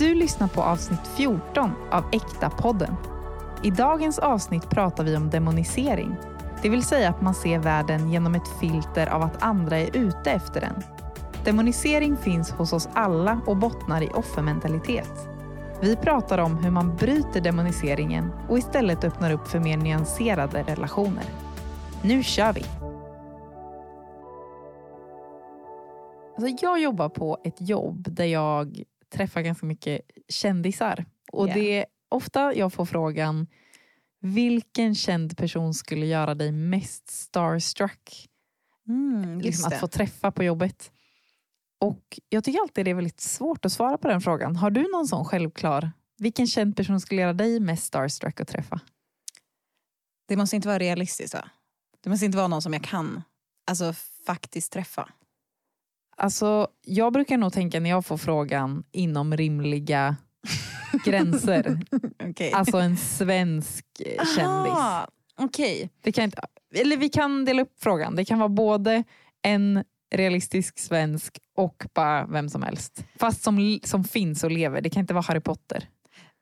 Du lyssnar på avsnitt 14 av Äkta-podden. I dagens avsnitt pratar vi om demonisering. Det vill säga att man ser världen genom ett filter av att andra är ute efter den. Demonisering finns hos oss alla och bottnar i offermentalitet. Vi pratar om hur man bryter demoniseringen och istället öppnar upp för mer nyanserade relationer. Nu kör vi! Alltså jag jobbar på ett jobb där jag träffar ganska mycket kändisar. Och Ja. det är ofta jag får frågan, vilken känd person skulle göra dig mest starstruck? Mm, Liksom det. att få träffa på jobbet. Och jag tycker alltid det är väldigt svårt att svara på den frågan. Har du någon sån självklar? Vilken känd person skulle göra dig mest starstruck att träffa? det måste inte vara realistiskt va? Det måste inte vara någon som jag kan alltså, faktiskt träffa. Alltså, jag brukar nog tänka när jag får frågan inom rimliga gränser. Okej. Alltså en svensk kändis. Okej. Det kan inte, eller vi kan dela upp frågan. Det kan vara både en realistisk svensk och bara vem som helst. Fast som, som finns och lever. Det kan inte vara Harry Potter.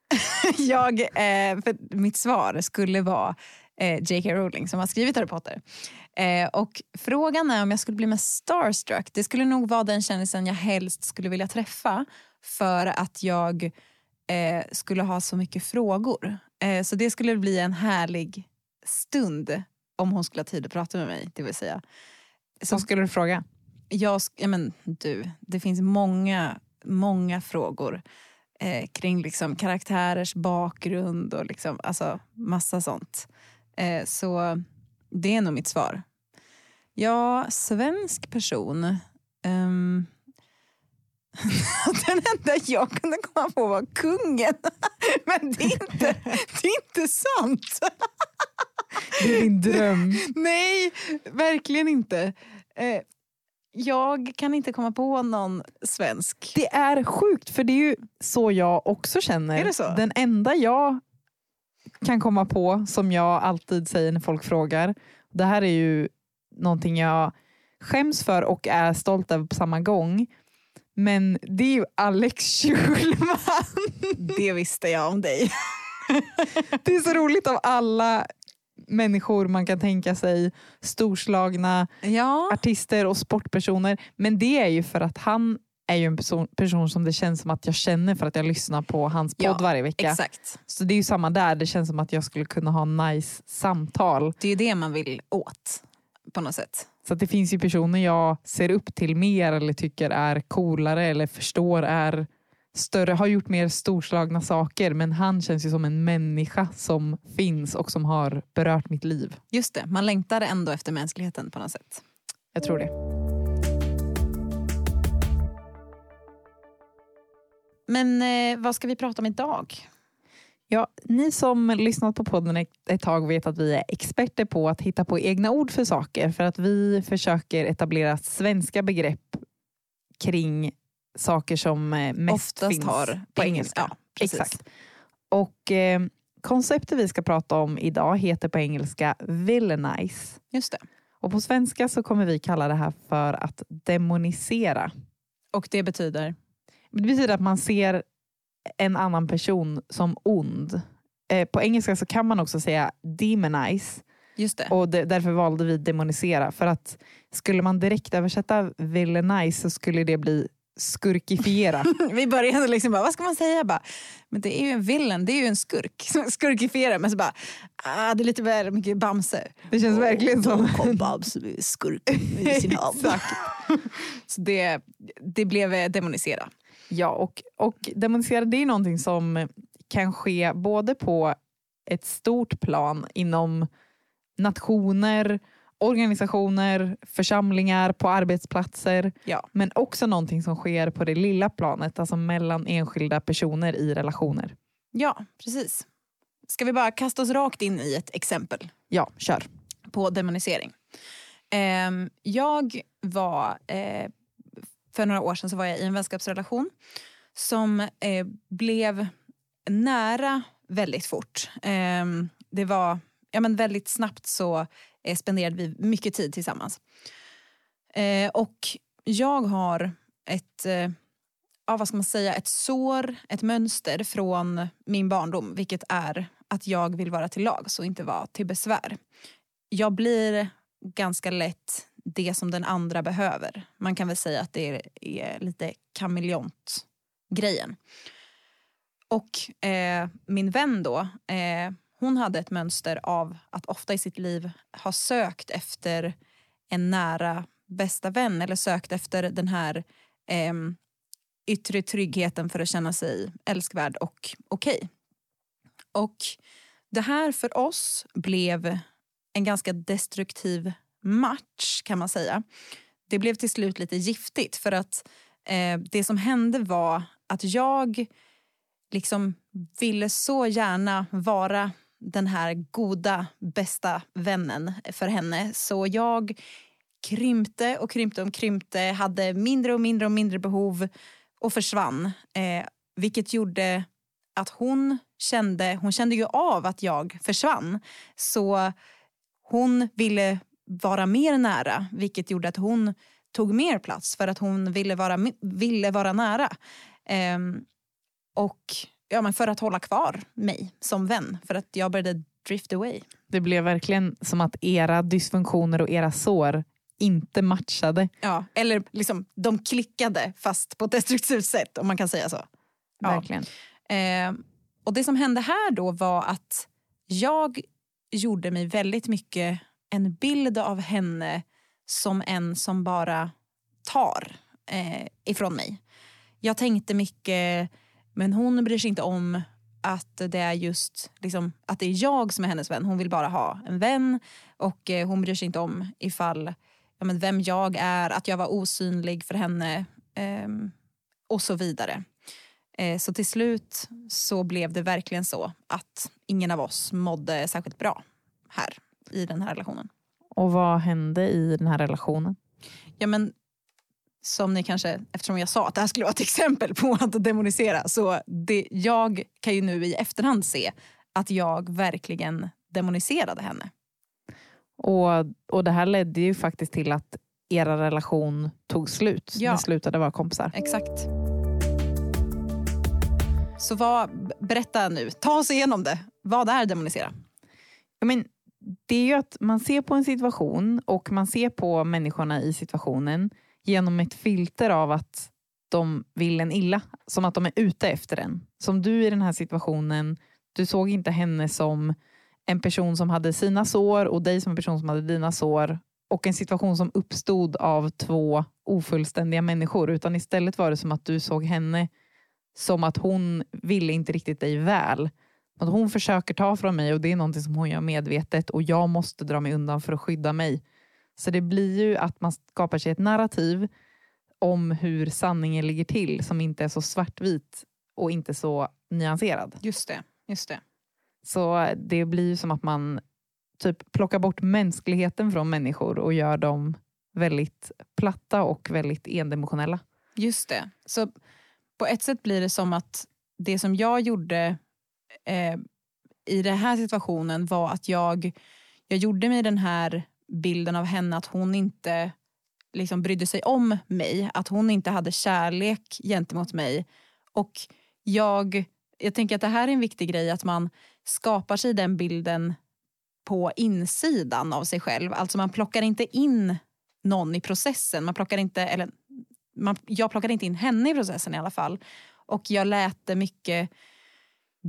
Jag, eh, för mitt svar skulle vara eh, J.K. Rowling som har skrivit Harry Potter. Eh, och frågan är om jag skulle bli mest starstruck. Det skulle nog vara den kändisen jag helst skulle vilja träffa för att jag eh, skulle ha så mycket frågor. Eh, så det skulle bli en härlig stund om hon skulle ha tid att prata med mig. Det vill säga. Så skulle du fråga? Jag, ja, men du, det finns många, många frågor eh, kring liksom karaktärers bakgrund och liksom, alltså, massa sånt. Eh, så det är nog mitt svar. Ja, svensk person. ehm, den enda jag kunde komma på var kungen. Men det är inte, det är inte sant. Det är din dröm. Nej, verkligen inte. Eh, jag kan inte komma på någon svensk. Det är sjukt för det är ju så jag också känner. Är det så? Den enda jag kan komma på som jag alltid säger när folk frågar. Det här är ju någonting jag skäms för och är stolt över på samma gång. Men det är ju Alex Schulman. Det visste jag om dig. Det är så roligt av alla människor man kan tänka sig, storslagna Ja, artister och sportpersoner. Men det är ju för att han är ju en person, person som det känns som att jag känner för att jag lyssnar på hans podd Ja, varje vecka. exakt. Så det är ju samma där, det känns som att jag skulle kunna ha nice samtal. Det är ju det man vill åt på något sätt. Så det finns ju personer jag ser upp till mer eller tycker är coolare eller förstår är större, har gjort mer storslagna saker men han känns ju som en människa som finns och som har berört mitt liv. Just det, man längtar ändå efter mänskligheten på något sätt. Jag tror det. Men eh, vad ska vi prata om idag? Ja, ni som lyssnat på podden ett, tag vet att vi är experter på att hitta på egna ord för saker för att vi försöker etablera svenska begrepp kring saker som eh, mest Oftast finns har på engelska. Ja. Exakt. Och eh, konceptet vi ska prata om idag heter på engelska villainize. Just det. Och på svenska så kommer vi kalla det här för att demonisera. Och det betyder? Det betyder att man ser en annan person som ond. Eh, på engelska så kan man också säga demonize Just det. och det, därför valde vi demonisera. För att skulle man direkt översätta villainize så skulle det bli skurkifiera. Vi började liksom bara, vad ska man säga? Bara, men det är ju en villain, det är ju en skurk. Skurkifiera, men så bara, ah, det är lite väl mycket Bamse. Det känns verkligen som... Då kom Bamse med skurken i sin hand. Så det, det blev demonisera. Ja, och, och demonisera det är någonting som kan ske både på ett stort plan inom nationer, organisationer, församlingar, på arbetsplatser. Ja. Men också någonting som sker på det lilla planet, alltså mellan enskilda personer i relationer. ja, precis. Ska vi bara kasta oss rakt in i ett exempel Ja, kör. på demonisering? Ehm, jag var, eh, för några år sedan så var jag i en vänskapsrelation som eh, blev nära väldigt fort. Eh, det var ja, men väldigt snabbt så eh, spenderade vi mycket tid tillsammans. Eh, och jag har ett, eh, ja, vad ska man säga, ett sår, ett mönster från min barndom. Vilket är att jag vill vara till lags och inte vara till besvär. Jag blir ganska lätt det som den andra behöver. Man kan väl säga att det är, är lite kameleont-grejen. Och eh, min vän då, eh, hon hade ett mönster av att ofta i sitt liv ha sökt efter en nära bästa vän eller sökt efter den här eh, yttre tryggheten för att känna sig älskvärd och okej. Okay. Och det här för oss blev en ganska destruktiv match kan man säga. Det blev till slut lite giftigt för att eh, det som hände var att jag liksom ville så gärna vara den här goda, bästa vännen för henne. Så jag krympte och krympte och krympte, hade mindre och mindre och mindre behov och försvann. Eh, vilket gjorde att hon kände, hon kände ju av att jag försvann. Så hon ville vara mer nära, vilket gjorde att hon tog mer plats för att hon ville vara, ville vara nära. Eh, och ja, men för att hålla kvar mig som vän, för att jag började drift away. Det blev verkligen som att era dysfunktioner och era sår inte matchade. Ja, eller liksom, de klickade fast på ett destruktivt sätt om man kan säga så. Ja. Verkligen. Eh, och det som hände här då var att jag gjorde mig väldigt mycket en bild av henne som en som bara tar eh, ifrån mig. Jag tänkte mycket, men hon bryr sig inte om att det är just liksom, att det är jag som är hennes vän. Hon vill bara ha en vän och eh, hon bryr sig inte om ifall ja, men vem jag är, att jag var osynlig för henne eh, och så vidare. Eh, så till slut så blev det verkligen så att ingen av oss mådde särskilt bra här i den här relationen. Och vad hände i den här relationen? Ja men som ni kanske, eftersom jag sa att det här skulle vara ett exempel på att demonisera, så det, jag kan ju nu i efterhand se att jag verkligen demoniserade henne. Och, och det här ledde ju faktiskt till att era relation tog slut. Ja. Ni slutade vara kompisar. Exakt. Så vad, berätta nu, ta oss igenom det. Vad är demonisera? I men, det är ju att man ser på en situation och man ser på människorna i situationen genom ett filter av att de vill en illa. Som att de är ute efter en. Som du i den här situationen, du såg inte henne som en person som hade sina sår och dig som en person som hade dina sår och en situation som uppstod av två ofullständiga människor utan istället var det som att du såg henne som att hon ville inte riktigt dig väl. Att hon försöker ta från mig och det är någonting som hon gör medvetet och jag måste dra mig undan för att skydda mig. Så det blir ju att man skapar sig ett narrativ om hur sanningen ligger till som inte är så svartvit och inte så nyanserad. Just det. Just det. Så det blir som att man typ plockar bort mänskligheten från människor och gör dem väldigt platta och väldigt endimensionella. Just det. Så på ett sätt blir det som att det som jag gjorde eh, i den här situationen var att jag, jag gjorde mig den här bilden av henne att hon inte liksom brydde sig om mig, att hon inte hade kärlek gentemot mig. Och jag, jag tänker att det här är en viktig grej, att man skapar sig den bilden på insidan av sig själv. Alltså man plockar inte in någon i processen. Man plockar inte, eller man, jag plockade inte in henne i processen i alla fall. Och jag lät det mycket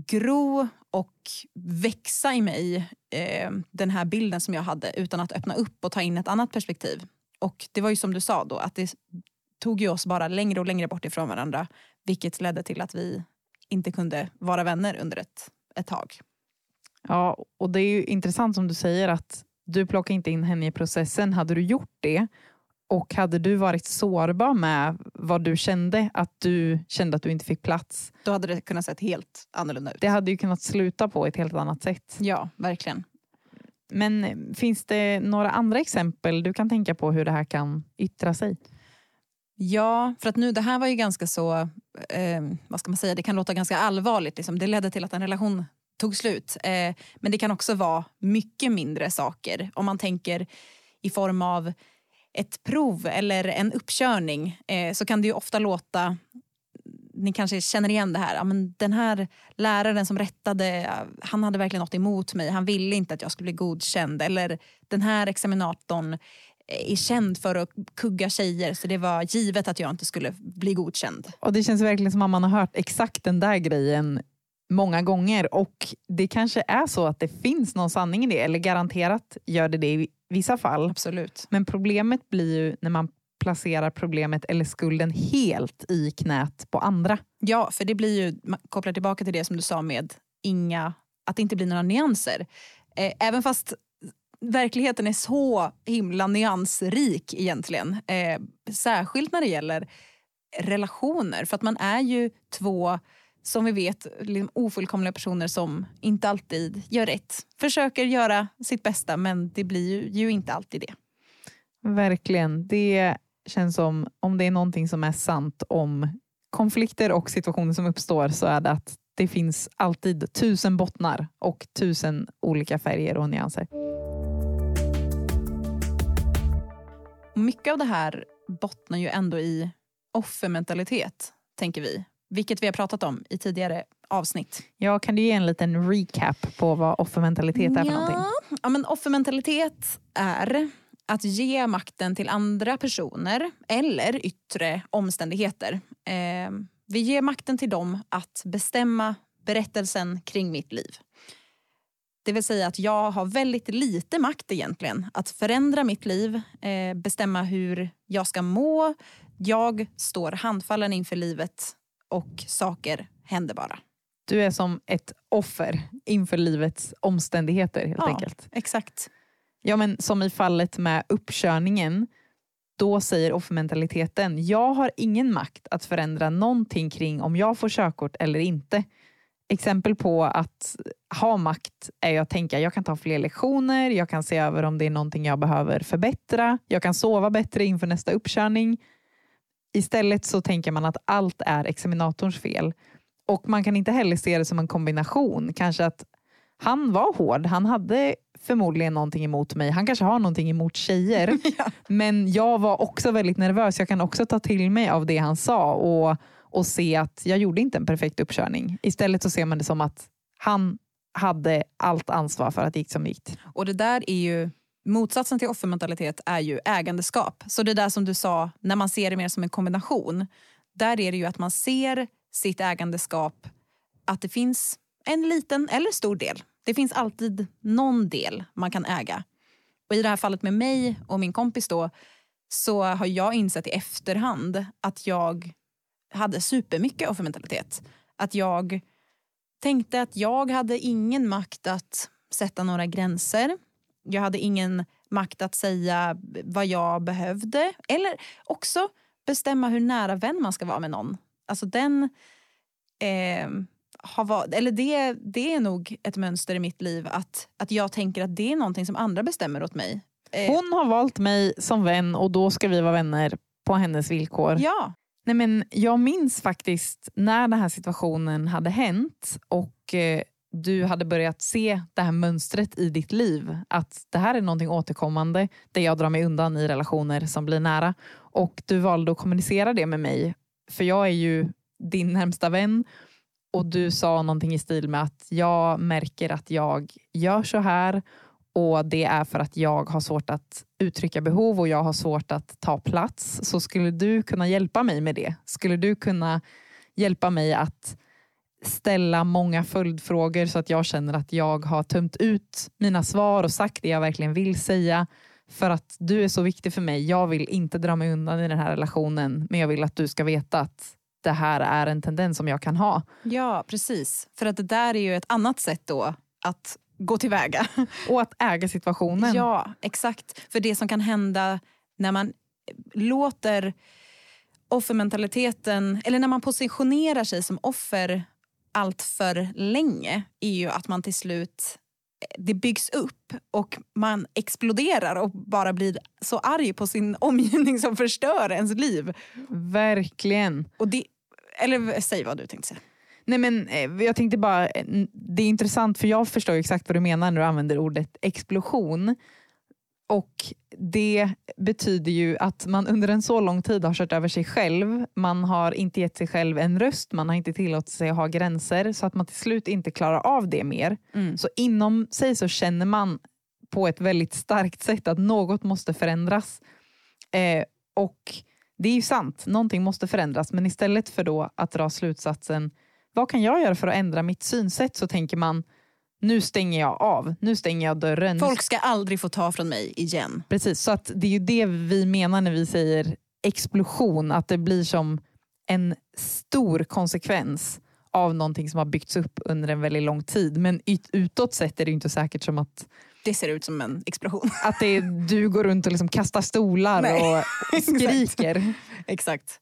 gro och växa i mig eh, den här bilden som jag hade utan att öppna upp och ta in ett annat perspektiv. Och det var ju som du sa då att det tog ju oss bara längre och längre bort ifrån varandra vilket ledde till att vi inte kunde vara vänner under ett, ett tag. Ja, och det är ju intressant som du säger att du plockar inte in henne i processen. Hade du gjort det och hade du varit sårbar med vad du kände, att du kände att du inte fick plats. Då hade det kunnat se helt annorlunda ut. Det hade ju kunnat sluta på ett helt annat sätt. Ja, verkligen. Men finns det några andra exempel du kan tänka på hur det här kan yttra sig? Ja, för att nu det här var ju ganska så, eh, vad ska man säga, det kan låta ganska allvarligt. Liksom. Det ledde till att en relation tog slut. Eh, men det kan också vara mycket mindre saker. Om man tänker i form av ett prov eller en uppkörning eh, så kan det ju ofta låta ni kanske känner igen det här. Ja, men den här läraren som rättade, han hade verkligen något emot mig. Han ville inte att jag skulle bli godkänd. Eller den här examinatorn eh, är känd för att kugga tjejer så det var givet att jag inte skulle bli godkänd. Och Det känns verkligen som att man har hört exakt den där grejen många gånger och det kanske är så att det finns någon sanning i det eller garanterat gör det det vissa fall. Absolut. Men problemet blir ju när man placerar problemet eller skulden helt i knät på andra. Ja, för det blir ju, kopplar tillbaka till det som du sa med inga, att det inte blir några nyanser. Eh, även fast verkligheten är så himla nyansrik egentligen. Eh, särskilt när det gäller relationer. För att man är ju två, som vi vet, liksom ofullkomliga personer som inte alltid gör rätt. Försöker göra sitt bästa men det blir ju, ju inte alltid det. Verkligen. Det känns som, om det är någonting som är sant om konflikter och situationer som uppstår så är det att det finns alltid tusen bottnar och tusen olika färger och nyanser. Mycket av det här bottnar ju ändå i offermentalitet, tänker vi. Vilket vi har pratat om i tidigare avsnitt. Ja, kan du ge en liten recap på vad offermentalitet är för ja. någonting? Ja, men offermentalitet är att ge makten till andra personer eller yttre omständigheter. Eh, vi ger makten till dem att bestämma berättelsen kring mitt liv. Det vill säga att jag har väldigt lite makt egentligen att förändra mitt liv, eh, bestämma hur jag ska må. Jag står handfallen inför livet och saker händer bara. Du är som ett offer inför livets omständigheter helt ja, enkelt. Exakt. Ja men som i fallet med uppkörningen, då säger offermentaliteten, jag har ingen makt att förändra någonting kring om jag får körkort eller inte. Exempel på att ha makt är att tänka jag kan ta fler lektioner, jag kan se över om det är någonting jag behöver förbättra, jag kan sova bättre inför nästa uppkörning. Istället så tänker man att allt är examinatorns fel. Och man kan inte heller se det som en kombination. Kanske att han var hård, han hade förmodligen någonting emot mig. Han kanske har någonting emot tjejer. ja. Men jag var också väldigt nervös. Jag kan också ta till mig av det han sa och, och se att jag gjorde inte en perfekt uppkörning. Istället så ser man det som att han hade allt ansvar för att det gick som det gick. Och det där är ju Motsatsen till offermentalitet är ju ägandeskap. Så det där som du sa, när man ser det mer som en kombination. Där är det ju att man ser sitt ägandeskap, att det finns en liten eller stor del. Det finns alltid någon del man kan äga. Och I det här fallet med mig och min kompis då så har jag insett i efterhand att jag hade supermycket offermentalitet. Att jag tänkte att jag hade ingen makt att sätta några gränser. Jag hade ingen makt att säga vad jag behövde. Eller också bestämma hur nära vän man ska vara med någon. Alltså den... Eh, har varit, eller det, det är nog ett mönster i mitt liv att, att jag tänker att det är någonting som andra bestämmer åt mig. Eh, Hon har valt mig som vän och då ska vi vara vänner på hennes villkor. Ja. Nej, men jag minns faktiskt när den här situationen hade hänt och eh, du hade börjat se det här mönstret i ditt liv. Att det här är någonting återkommande där jag drar mig undan i relationer som blir nära. Och du valde att kommunicera det med mig. För jag är ju din närmsta vän och du sa någonting i stil med att jag märker att jag gör så här och det är för att jag har svårt att uttrycka behov och jag har svårt att ta plats. Så skulle du kunna hjälpa mig med det? Skulle du kunna hjälpa mig att ställa många följdfrågor så att jag känner att jag har tömt ut mina svar och sagt det jag verkligen vill säga. För att du är så viktig för mig. Jag vill inte dra mig undan i den här relationen men jag vill att du ska veta att det här är en tendens som jag kan ha. Ja, precis. För att det där är ju ett annat sätt då att gå tillväga. Och att äga situationen. Ja, exakt. För det som kan hända när man låter offermentaliteten, eller när man positionerar sig som offer allt för länge är ju att man till slut det byggs upp och man exploderar och bara blir så arg på sin omgivning som förstör ens liv. Verkligen. Och det, eller säg vad du tänkte säga. Nej men eh, jag tänkte bara, eh, det är intressant för jag förstår exakt vad du menar när du använder ordet explosion. Och det betyder ju att man under en så lång tid har kört över sig själv. Man har inte gett sig själv en röst, man har inte tillåtit sig att ha gränser så att man till slut inte klarar av det mer. Mm. Så inom sig så känner man på ett väldigt starkt sätt att något måste förändras. Eh, och det är ju sant, någonting måste förändras men istället för då att dra slutsatsen vad kan jag göra för att ändra mitt synsätt så tänker man nu stänger jag av, nu stänger jag dörren. Folk ska aldrig få ta från mig igen. Precis, så att det är ju det vi menar när vi säger explosion, att det blir som en stor konsekvens av någonting som har byggts upp under en väldigt lång tid. Men ut, utåt sett är det inte säkert som att, Det ser ut som en explosion. att det är, du går runt och liksom kastar stolar Nej, och skriker. Exakt.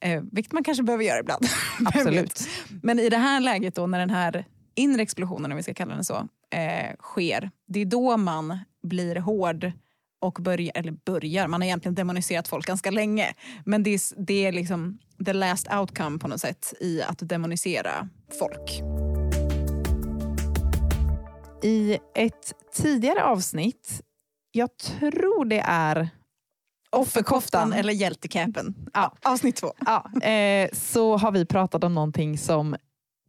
Eh, vilket man kanske behöver göra ibland. Absolut. Men i det här läget då när den här inre explosionen, om vi ska kalla den så, eh, sker. Det är då man blir hård och börjar, eller börjar, man har egentligen demoniserat folk ganska länge. Men det är, det är liksom the last outcome på något sätt i att demonisera folk. I ett tidigare avsnitt, jag tror det är offerkoftan, eller hjältecapen. Ja. Avsnitt två. ja, eh, så har vi pratat om någonting som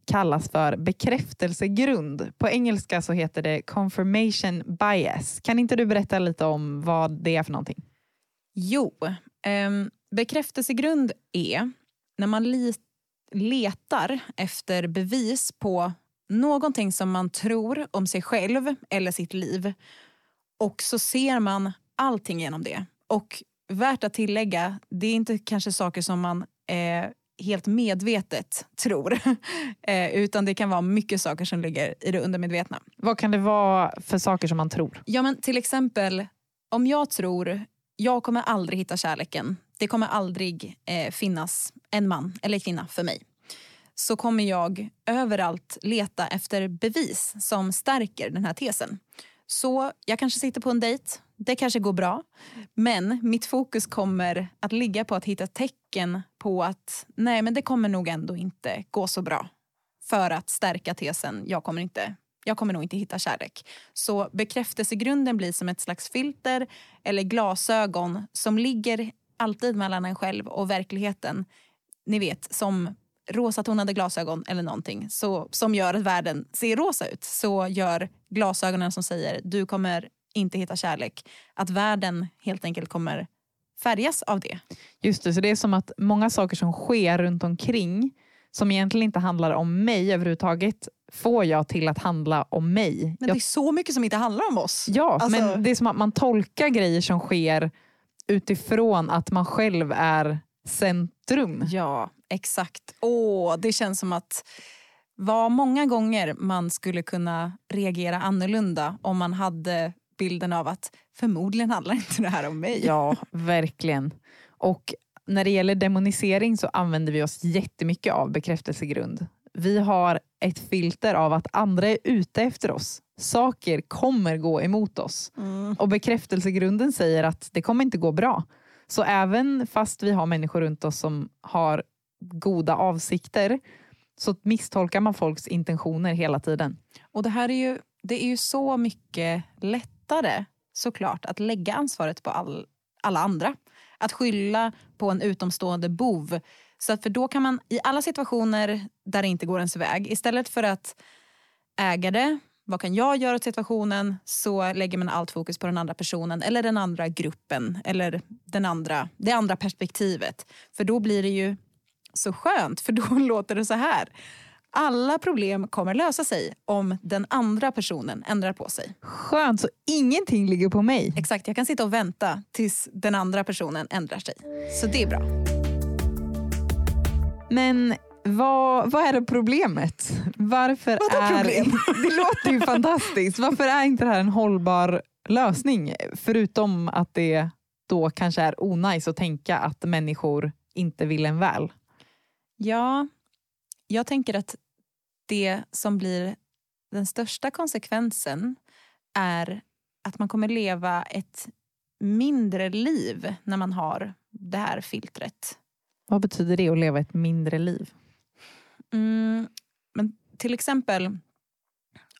kallas för bekräftelsegrund. På engelska så heter det confirmation bias. Kan inte du berätta lite om vad det är för någonting? Jo, um, bekräftelsegrund är när man li- letar efter bevis på någonting som man tror om sig själv eller sitt liv och så ser man allting genom det. Och värt att tillägga, det är inte kanske saker som man eh, helt medvetet tror eh, utan det kan vara mycket saker som ligger i det undermedvetna. Vad kan det vara för saker som man tror? Ja men till exempel om jag tror jag kommer aldrig hitta kärleken. Det kommer aldrig eh, finnas en man eller kvinna för mig. Så kommer jag överallt leta efter bevis som stärker den här tesen. Så jag kanske sitter på en dejt, det kanske går bra. Men mitt fokus kommer att ligga på att hitta tecken på att nej men det kommer nog ändå inte gå så bra. För att stärka tesen, jag kommer inte jag kommer nog inte hitta kärlek. Så bekräftelsegrunden blir som ett slags filter eller glasögon som ligger alltid mellan en själv och verkligheten. Ni vet, som rosatonade glasögon eller någonting så, som gör att världen ser rosa ut. Så gör glasögonen som säger du kommer inte hitta kärlek att världen helt enkelt kommer färgas av det. Just det, så det är som att många saker som sker runt omkring som egentligen inte handlar om mig överhuvudtaget får jag till att handla om mig. Men jag det är så mycket som inte handlar om oss. Ja, Alltså- men det är som att man tolkar grejer som sker utifrån att man själv är centrum. Ja, exakt. Åh, det känns som att vad många gånger man skulle kunna reagera annorlunda om man hade bilden av att förmodligen handlar inte det här om mig. Ja, verkligen. Och när det gäller demonisering så använder vi oss jättemycket av bekräftelsegrund. Vi har ett filter av att andra är ute efter oss. Saker kommer gå emot oss. Mm. Och bekräftelsegrunden säger att det kommer inte gå bra. Så även fast vi har människor runt oss som har goda avsikter så misstolkar man folks intentioner hela tiden. Och det här är ju, det är ju så mycket lättare såklart att lägga ansvaret på all, alla andra. Att skylla på en utomstående bov. Så att för då kan man i alla situationer där det inte går ens väg, istället för att äga det, vad kan jag göra åt situationen, så lägger man allt fokus på den andra personen eller den andra gruppen eller den andra, det andra perspektivet. För då blir det ju så skönt, för då låter det så här. Alla problem kommer lösa sig om den andra personen ändrar på sig. Skönt, så ingenting ligger på mig. Exakt, jag kan sitta och vänta tills den andra personen ändrar sig. Så det är bra. Men vad, vad är det problemet? Varför Vadå är... problem? Det låter ju fantastiskt. Varför är inte det här en hållbar lösning? Förutom att det då kanske är onajs att tänka att människor inte vill en väl. Ja, jag tänker att det som blir den största konsekvensen är att man kommer leva ett mindre liv när man har det här filtret. Vad betyder det att leva ett mindre liv? Mm, men till exempel,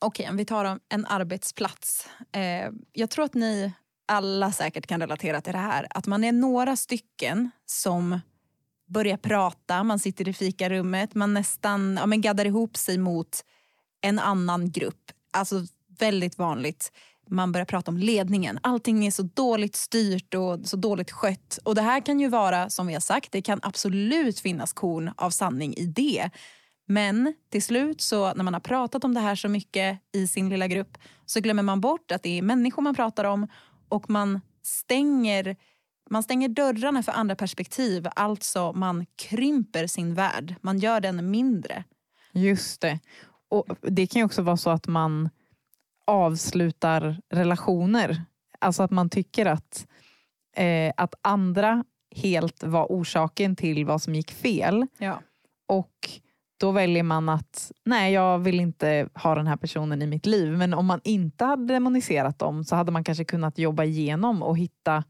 okej om vi tar en arbetsplats. Eh, jag tror att ni alla säkert kan relatera till det här. Att man är några stycken som börjar prata, man sitter i fikarummet, man nästan ja, men gaddar ihop sig mot en annan grupp. Alltså väldigt vanligt. Man börjar prata om ledningen. Allting är så dåligt styrt och så dåligt skött. Och det här kan ju vara, som vi har sagt, det kan absolut finnas korn av sanning i det. Men till slut, så när man har pratat om det här så mycket i sin lilla grupp så glömmer man bort att det är människor man pratar om och man stänger, man stänger dörrarna för andra perspektiv. Alltså man krymper sin värld. Man gör den mindre. Just det. Och Det kan ju också vara så att man avslutar relationer. Alltså att man tycker att, eh, att andra helt var orsaken till vad som gick fel. Ja. Och då väljer man att nej, jag vill inte ha den här personen i mitt liv. Men om man inte hade demoniserat dem så hade man kanske kunnat jobba igenom och hitta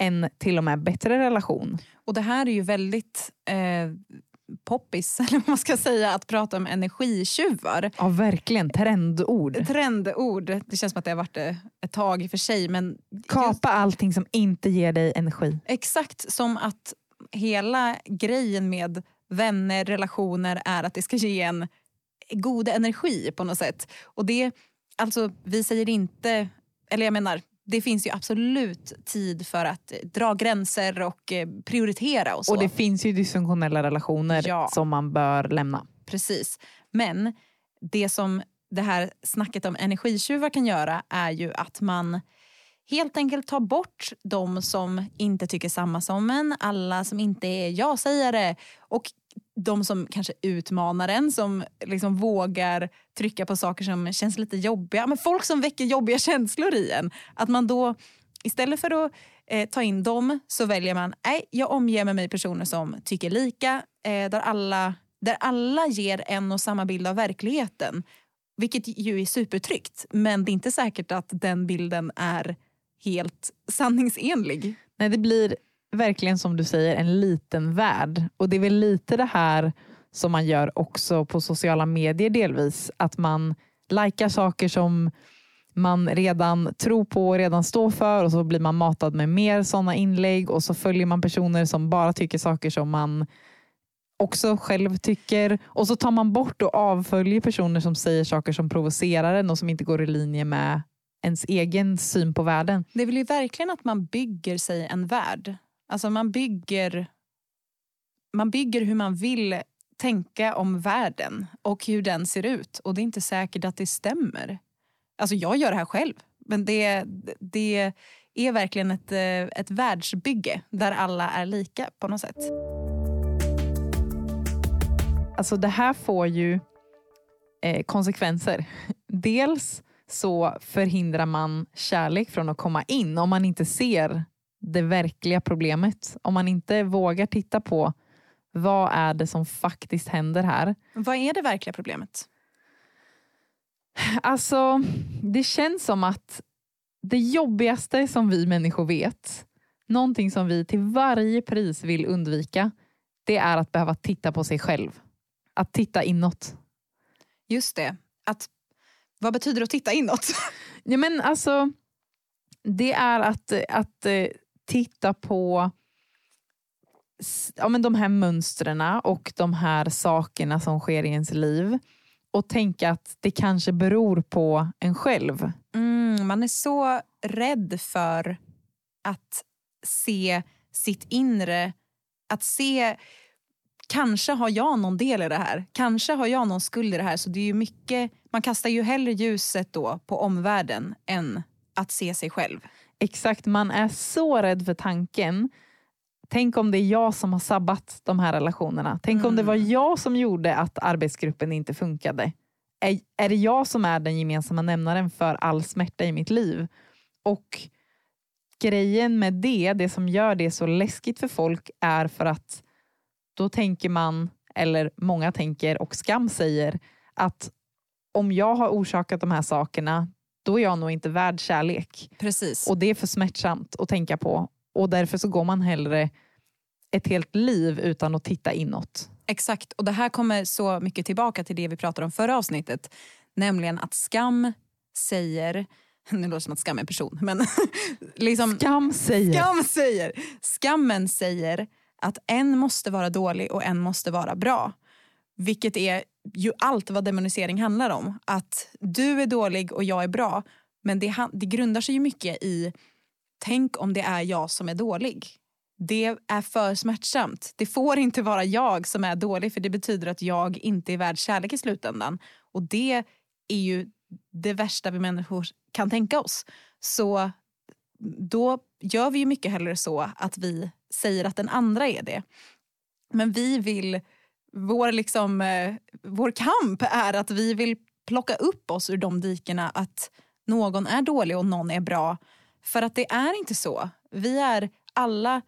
en till och med bättre relation. Och det här är ju väldigt eh, poppis, eller vad man ska säga, att prata om energitjuvar. Ja, verkligen. Trendord. Trendord. Det känns som att det har varit det ett tag i och för sig. Men Kapa just, allting som inte ger dig energi. exakt som att hela grejen med vänner, relationer är att det ska ge en god energi på något sätt. Och det, alltså vi säger inte, eller jag menar, det finns ju absolut tid för att dra gränser och eh, prioritera och så. Och det finns ju dysfunktionella relationer Ja. som man bör lämna. Precis. Men det som det här snacket om energitjuvar kan göra är ju att man helt enkelt tar bort de som inte tycker samma som en, alla som inte är ja-sägare och de som kanske utmanar en, som liksom vågar trycka på saker som känns lite jobbiga. Men folk som väcker jobbiga känslor i en. Att man då istället för att eh, ta in dem så väljer man, nej jag omger mig med personer som tycker lika, eh, där, alla, där alla ger en och samma bild av verkligheten. Vilket ju är supertryggt, men det är inte säkert att den bilden är helt sanningsenlig. Nej, det blir verkligen som du säger en liten värld. Och det är väl lite det här som man gör också på sociala medier delvis. Att man likar saker som man redan tror på och redan står för och så blir man matad med mer sådana inlägg och så följer man personer som bara tycker saker som man också själv tycker och så tar man bort och avföljer personer som säger saker som provocerar en och som inte går i linje med ens egen syn på världen. Det vill ju verkligen att man bygger sig en värld. Alltså man bygger, man bygger hur man vill tänka om världen och hur den ser ut. Och det är inte säkert att det stämmer. Alltså jag gör det här själv. Men det, det är verkligen ett, eh, ett världsbygge där alla är lika på något sätt. Alltså det här får ju eh, konsekvenser. Dels så förhindrar man kärlek från att komma in om man inte ser det verkliga problemet. Om man inte vågar titta på vad är det som faktiskt händer här. Vad är det verkliga problemet? Alltså, det känns som att det jobbigaste som vi människor vet, någonting som vi till varje pris vill undvika, det är att behöva titta på sig själv. Att titta inåt. Just det. Att, vad betyder det att titta inåt? Ja, men alltså, det är att, att eh, titta på ja, men de här mönstren och de här sakerna som sker i ens liv och tänka att det kanske beror på en själv. Mm, man är så rädd för att se sitt inre. Att se, kanske har jag någon del i det här. Kanske har jag någon skuld i det här. Så det är ju mycket, man kastar ju hellre ljuset då på omvärlden än att se sig själv. Exakt, man är så rädd för tanken. Tänk om det är jag som har sabbat de här relationerna. Tänk om det var jag som gjorde att arbetsgruppen inte funkade. Är, är det jag som är den gemensamma nämnaren för all smärta i mitt liv? Och grejen med det, det som gör det så läskigt för folk är för att då tänker man, eller många tänker och skam säger att om jag har orsakat de här sakerna, då är jag nog inte värd kärlek. Precis. Och det är för smärtsamt att tänka på. Och därför så går man hellre ett helt liv utan att titta inåt. Exakt, och det här kommer så mycket tillbaka till det vi pratade om förra avsnittet. Nämligen att skam säger nu låter det som att skam är en person, men liksom, Skam säger. skam säger, skammen säger att en måste vara dålig och en måste vara bra. Vilket är ju allt vad demonisering handlar om. Att du är dålig och jag är bra. Men det, det grundar sig ju mycket i tänk om det är jag som är dålig. Det är för smärtsamt. Det får inte vara jag som är dålig för det betyder att jag inte är värd kärlek i slutändan. Och det är ju det värsta vi människor kan tänka oss. Så då gör vi ju mycket hellre så att vi säger att den andra är det. Men vi vill, vår, liksom, eh, vår kamp är att vi vill plocka upp oss ur de dikena att någon är dålig och någon är bra. För att det är inte så. Vi är alla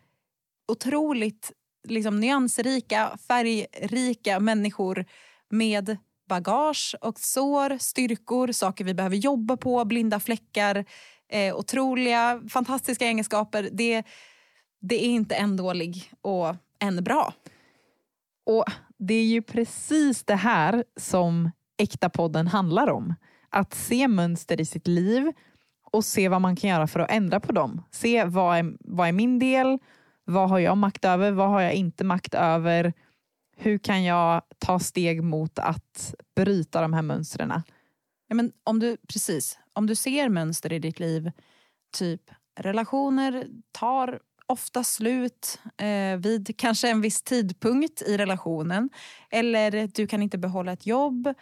otroligt liksom, nyansrika, färgrika människor med bagage och sår, styrkor, saker vi behöver jobba på, blinda fläckar, eh, otroliga, fantastiska egenskaper. Det, det är inte en dålig och en bra. Och det är ju precis det här som Äkta-podden handlar om. Att se mönster i sitt liv och se vad man kan göra för att ändra på dem. Se vad är, vad är min del? Vad har jag makt över? Vad har jag inte makt över? Hur kan jag ta steg mot att bryta de här mönstren? Ja, men om du, precis, om du ser mönster i ditt liv, typ relationer tar ofta slut eh, vid kanske en viss tidpunkt i relationen eller du kan inte behålla ett jobb.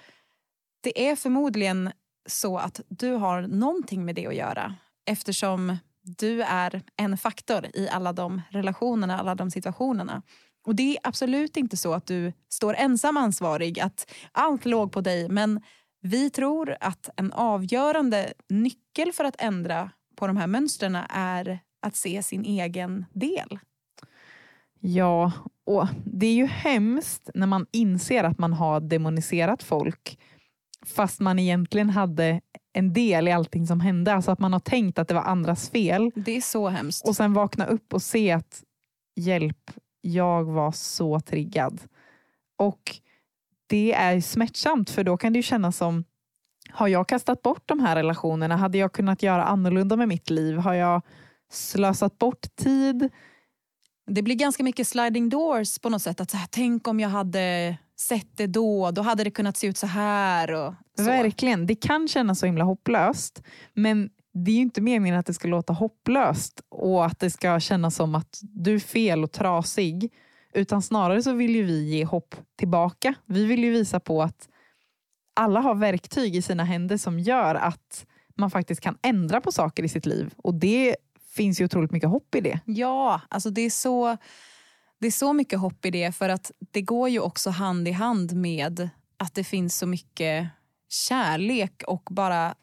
Det är förmodligen så att du har någonting med det att göra eftersom du är en faktor i alla de relationerna, alla de situationerna. Och det är absolut inte så att du står ensam ansvarig, att allt låg på dig. Men vi tror att en avgörande nyckel för att ändra på de här mönstren är att se sin egen del. Ja, och det är ju hemskt när man inser att man har demoniserat folk fast man egentligen hade en del i allting som hände. Alltså att man har tänkt att det var andras fel Det är så hemskt. och sen vakna upp och se att hjälp, jag var så triggad. Och det är smärtsamt för då kan det ju kännas som har jag kastat bort de här relationerna? Hade jag kunnat göra annorlunda med mitt liv? Har jag slösat bort tid? Det blir ganska mycket sliding doors på något sätt. Att så här, tänk om jag hade sett det då, då hade det kunnat se ut så här. Och så. Verkligen, det kan kännas så himla hopplöst. Men det är ju inte meningen att det ska låta hopplöst och att det ska kännas som att du är fel och trasig. Utan snarare så vill ju vi ge hopp tillbaka. Vi vill ju visa på att alla har verktyg i sina händer som gör att man faktiskt kan ändra på saker i sitt liv. Och det finns ju otroligt mycket hopp i det. Ja, alltså det är, så, det är så mycket hopp i det för att det går ju också hand i hand med att det finns så mycket kärlek och bara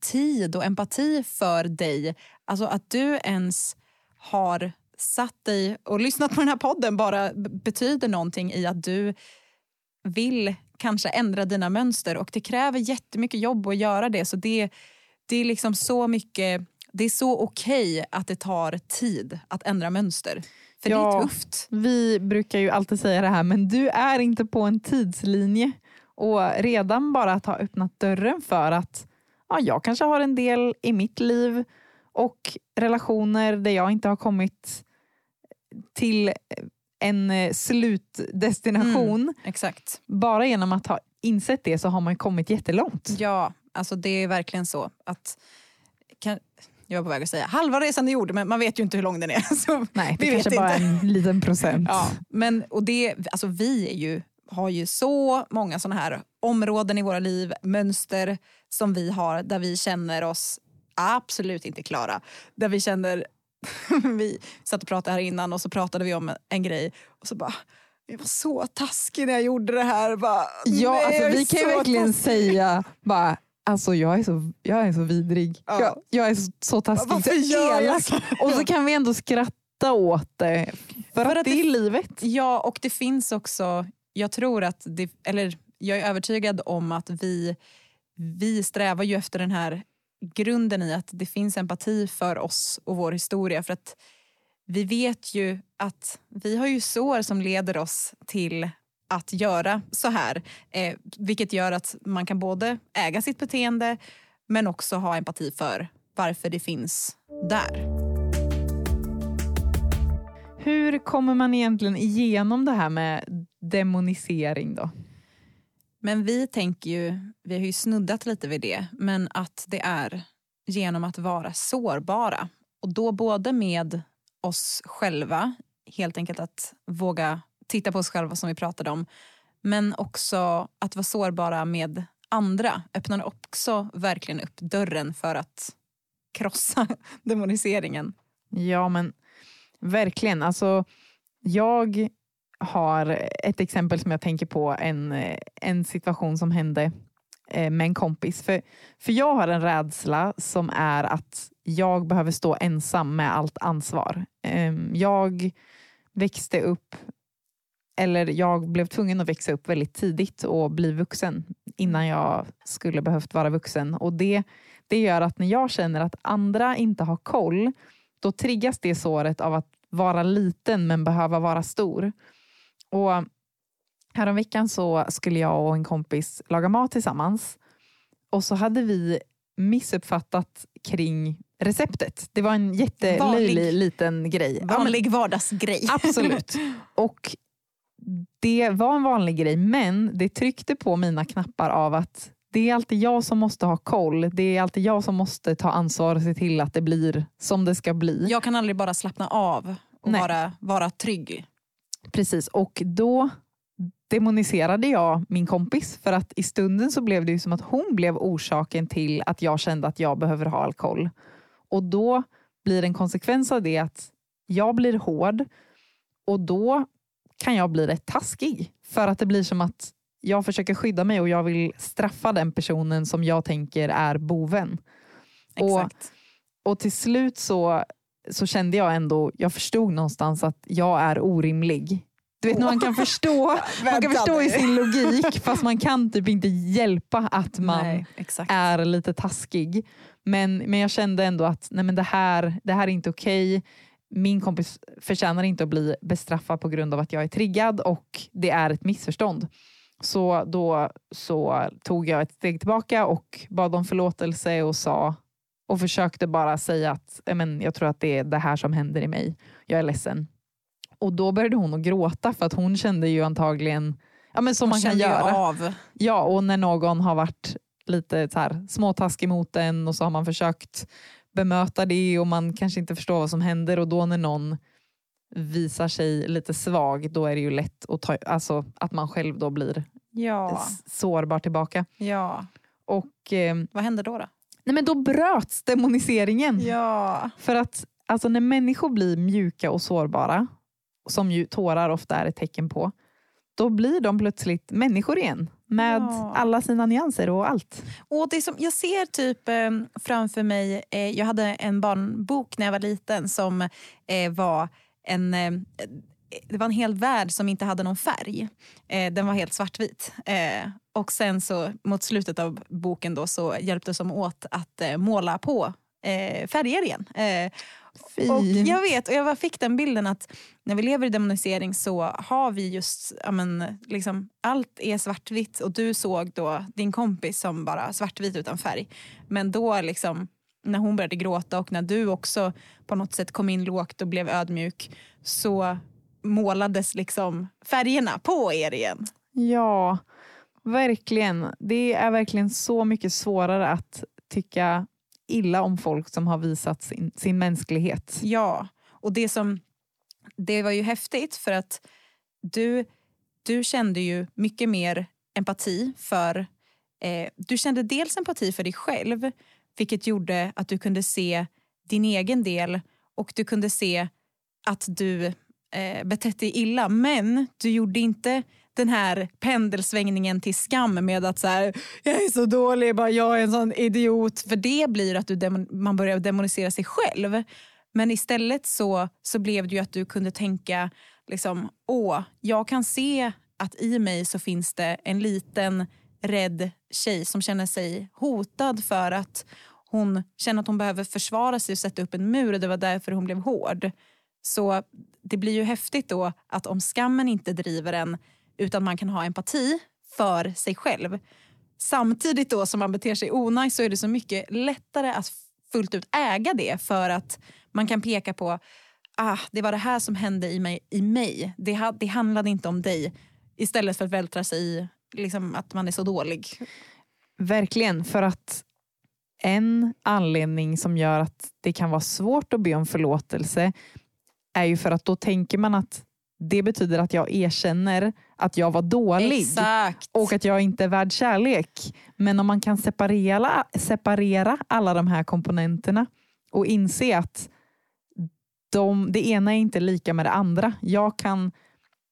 tid och empati för dig. Alltså att du ens har satt dig och lyssnat på den här podden bara betyder någonting i att du vill kanske ändra dina mönster och det kräver jättemycket jobb att göra det. Så det, det är liksom så mycket, det är så okej att det tar tid att ändra mönster. För det Ja. är tufft. Vi brukar ju alltid säga det här, men du är inte på en tidslinje. Och redan bara att ha öppnat dörren för att ja, jag kanske har en del i mitt liv och relationer där jag inte har kommit till en eh, slutdestination. Exakt. Bara genom att ha insett det så har man kommit jättelångt. Ja, alltså det är verkligen så. att kan, Jag var på väg att säga halva resan är gjord men man vet ju inte hur lång den är. Så Nej, det vi kanske vet bara inte. en liten procent. Ja, men och det, alltså vi är ju, har ju så många såna här områden i våra liv, mönster som vi har där vi känner oss absolut inte klara. Där vi känner, vi satt och pratade här innan och så pratade vi om en grej och så bara jag var så taskig när jag gjorde det här. Bara, Ja, nej, alltså, jag är vi kan ju verkligen taskig. säga bara, alltså jag är så, jag är så vidrig. Ja. Jag, jag är så, så taskig, Varför så elak. Och så kan vi ändå skratta åt det. För, att, att det det- är livet. Ja, och det finns också, jag tror att, det, eller jag är övertygad om att vi, vi strävar ju efter den här grunden i att det finns empati för oss och vår historia. För att vi vet ju att vi har ju sår som leder oss till att göra så här. Eh, vilket gör att man kan både äga sitt beteende men också ha empati för varför det finns där. Hur kommer man egentligen igenom det här med demonisering då? Men vi tänker ju, vi har ju snuddat lite vid det, men att det är genom att vara sårbara. Och då både med oss själva, helt enkelt att våga titta på oss själva som vi pratade om, men också att vara sårbara med andra öppnar också verkligen upp dörren för att krossa demoniseringen. Ja men verkligen. Alltså, jag har ett exempel som jag tänker på, en, en situation som hände eh, med en kompis. För, för jag har en rädsla som är att jag behöver stå ensam med allt ansvar. Ehm, jag växte upp, eller jag blev tvungen att växa upp väldigt tidigt och bli vuxen innan jag skulle behövt vara vuxen. Och det, det gör att när jag känner att andra inte har koll, då triggas det såret av att vara liten men behöva vara stor. Och Häromveckan så skulle jag och en kompis laga mat tillsammans och så hade vi missuppfattat kring receptet. Det var en jättelöjlig liten grej. Vanlig vardagsgrej. Absolut. Och det var en vanlig grej men det tryckte på mina knappar av att det är alltid jag som måste ha koll. Det är alltid jag som måste ta ansvar och se till att det blir som det ska bli. Jag kan aldrig bara slappna av och vara, vara trygg. Precis, och då demoniserade jag min kompis för att i stunden så blev det som att hon blev orsaken till att jag kände att jag behöver ha alkohol. Och då blir en konsekvens av det att jag blir hård och då kan jag bli rätt taskig. För att det blir som att jag försöker skydda mig och jag vill straffa den personen som jag tänker är boven. Exakt. Och, och till slut så, så kände jag ändå, jag förstod någonstans att jag är orimlig. Du vet man kan förstå, man kan förstå i sin logik fast man kan typ inte hjälpa att man Nej, är lite taskig. Men, men jag kände ändå att nej men det, här, det här är inte okej. Min kompis förtjänar inte att bli bestraffad på grund av att jag är triggad och det är ett missförstånd. Så då så tog jag ett steg tillbaka och bad om förlåtelse och sa och försökte bara säga att men, jag tror att det är det här som händer i mig. Jag är ledsen. Och då började hon att gråta för att hon kände ju antagligen ja, men som man, man kan göra. Av. Ja, och när någon har varit lite så här, småtaskig mot en och så har man försökt bemöta det och man kanske inte förstår vad som händer och då när någon visar sig lite svag då är det ju lätt att, ta, alltså, att man själv då blir ja. sårbar tillbaka. Ja. Och, eh, vad hände då? Då, nej men då bröts demoniseringen. Ja. För att alltså, när människor blir mjuka och sårbara som ju tårar ofta är ett tecken på, då blir de plötsligt människor igen med ja. alla sina nyanser och allt. Och det som, jag ser typ eh, framför mig, eh, jag hade en barnbok när jag var liten som eh, var en eh, det var en hel värld som inte hade någon färg. Eh, den var helt svartvit. Eh, och sen så mot slutet av boken då så hjälptes de åt att måla på färger igen. Och jag vet, och jag fick den bilden att när vi lever i demonisering så har vi just, ja men, liksom, allt är svartvitt och du såg då din kompis som bara svartvit utan färg. Men då liksom, när hon började gråta och när du också på något sätt kom in lågt och blev ödmjuk så målades liksom färgerna på er igen. Ja, verkligen. Det är verkligen så mycket svårare att tycka illa om folk som har visat sin, sin mänsklighet. Ja, och det som det var ju häftigt för att du, du kände ju mycket mer empati för... Eh, du kände dels empati för dig själv vilket gjorde att du kunde se din egen del och du kunde se att du eh, betett dig illa. Men du gjorde inte den här pendelsvängningen till skam med att så här, jag är så dålig, bara jag är en sån idiot. För det blir att du man börjar demonisera sig själv. Men istället så, så blev det ju att du kunde tänka, liksom, åh, jag kan se att i mig så finns det en liten rädd tjej som känner sig hotad för att hon känner att hon behöver försvara sig och sätta upp en mur och det var därför hon blev hård. Så det blir ju häftigt då att om skammen inte driver en utan man kan ha empati för sig själv. Samtidigt då som man beter sig onajs så är det så mycket lättare att fullt ut äga det för att man kan peka på ah, det var det här som hände i mig. I mig. Det, det handlade inte om dig. Istället för att vältra sig i liksom, att man är så dålig. Verkligen, för att en anledning som gör att det kan vara svårt att be om förlåtelse är ju för att då tänker man att det betyder att jag erkänner att jag var dålig Exakt. och att jag inte är värd kärlek. Men om man kan separera, separera alla de här komponenterna och inse att de, det ena är inte lika med det andra. Jag kan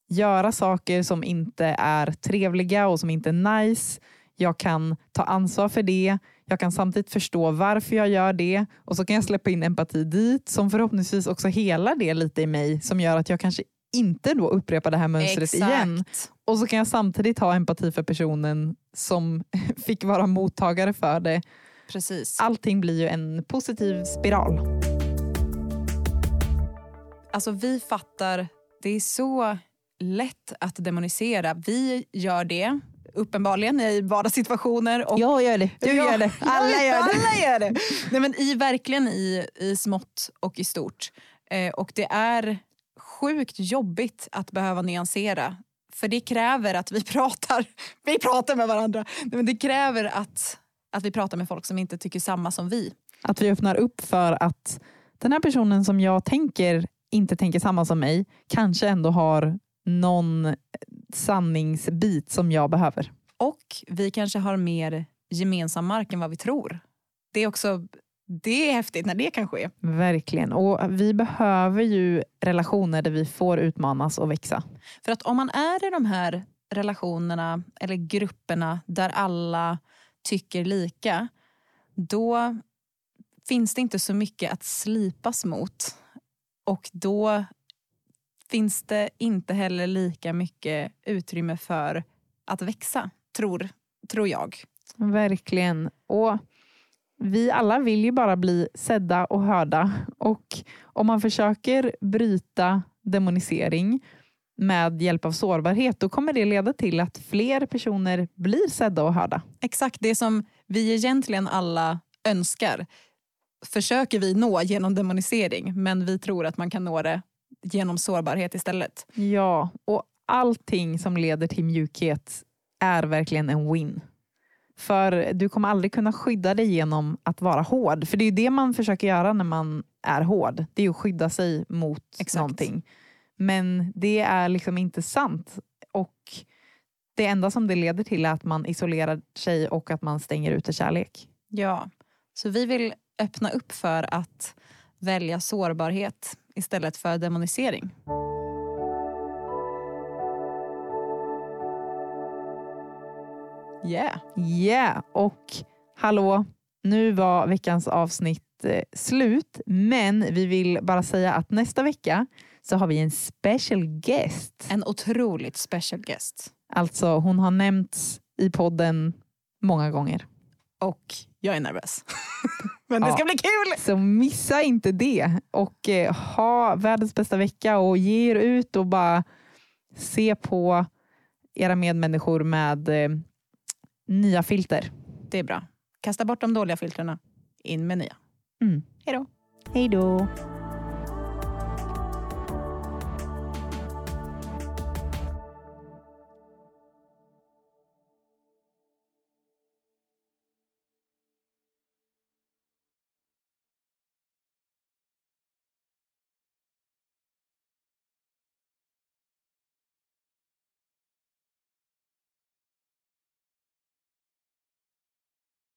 göra saker som inte är trevliga och som inte är nice. Jag kan ta ansvar för det. Jag kan samtidigt förstå varför jag gör det och så kan jag släppa in empati dit som förhoppningsvis också helar det lite i mig som gör att jag kanske inte då upprepar det här mönstret Exakt. igen. Och så kan jag samtidigt ha empati för personen som fick vara mottagare för det. Precis. Allting blir ju en positiv spiral. Alltså vi fattar, det är så lätt att demonisera. Vi gör det uppenbarligen i vardagssituationer. Och Jag gör det, du gör det, alla gör det. Alla gör det. Nej, men i, verkligen i, i smått och i stort. Eh, och det är sjukt jobbigt att behöva nyansera. För det kräver att vi pratar, vi pratar med varandra. Nej, men det kräver att, att vi pratar med folk som inte tycker samma som vi. Att vi öppnar upp för att den här personen som jag tänker inte tänker samma som mig kanske ändå har någon sanningsbit som jag behöver. Och vi kanske har mer gemensam mark än vad vi tror. Det är också det är häftigt när det kan ske. Verkligen. Och vi behöver ju relationer där vi får utmanas och växa. För att om man är i de här relationerna eller grupperna där alla tycker lika, då finns det inte så mycket att slipas mot. Och då finns det inte heller lika mycket utrymme för att växa, tror, tror jag. Verkligen. Och vi alla vill ju bara bli sedda och hörda. Och om man försöker bryta demonisering med hjälp av sårbarhet, då kommer det leda till att fler personer blir sedda och hörda. Exakt det som vi egentligen alla önskar försöker vi nå genom demonisering men vi tror att man kan nå det genom sårbarhet istället. Ja, och allting som leder till mjukhet är verkligen en win. För du kommer aldrig kunna skydda dig genom att vara hård. För det är ju det man försöker göra när man är hård. Det är att skydda sig mot Exakt. någonting. Men det är liksom inte sant. Och det enda som det leder till är att man isolerar sig och att man stänger ute kärlek. Ja, så vi vill öppna upp för att välja sårbarhet istället för demonisering. Yeah. Yeah, och hallå, nu var veckans avsnitt eh, slut, men vi vill bara säga att nästa vecka så har vi en special guest. En otroligt special guest. Alltså hon har nämnts i podden många gånger. Och jag är nervös. Men det Ja. ska bli kul! Så missa inte det och eh, ha världens bästa vecka och ge er ut och bara se på era medmänniskor med eh, nya filter. Det är bra. Kasta bort de dåliga filtrerna. In med nya. Mm. Hej då. Hej då!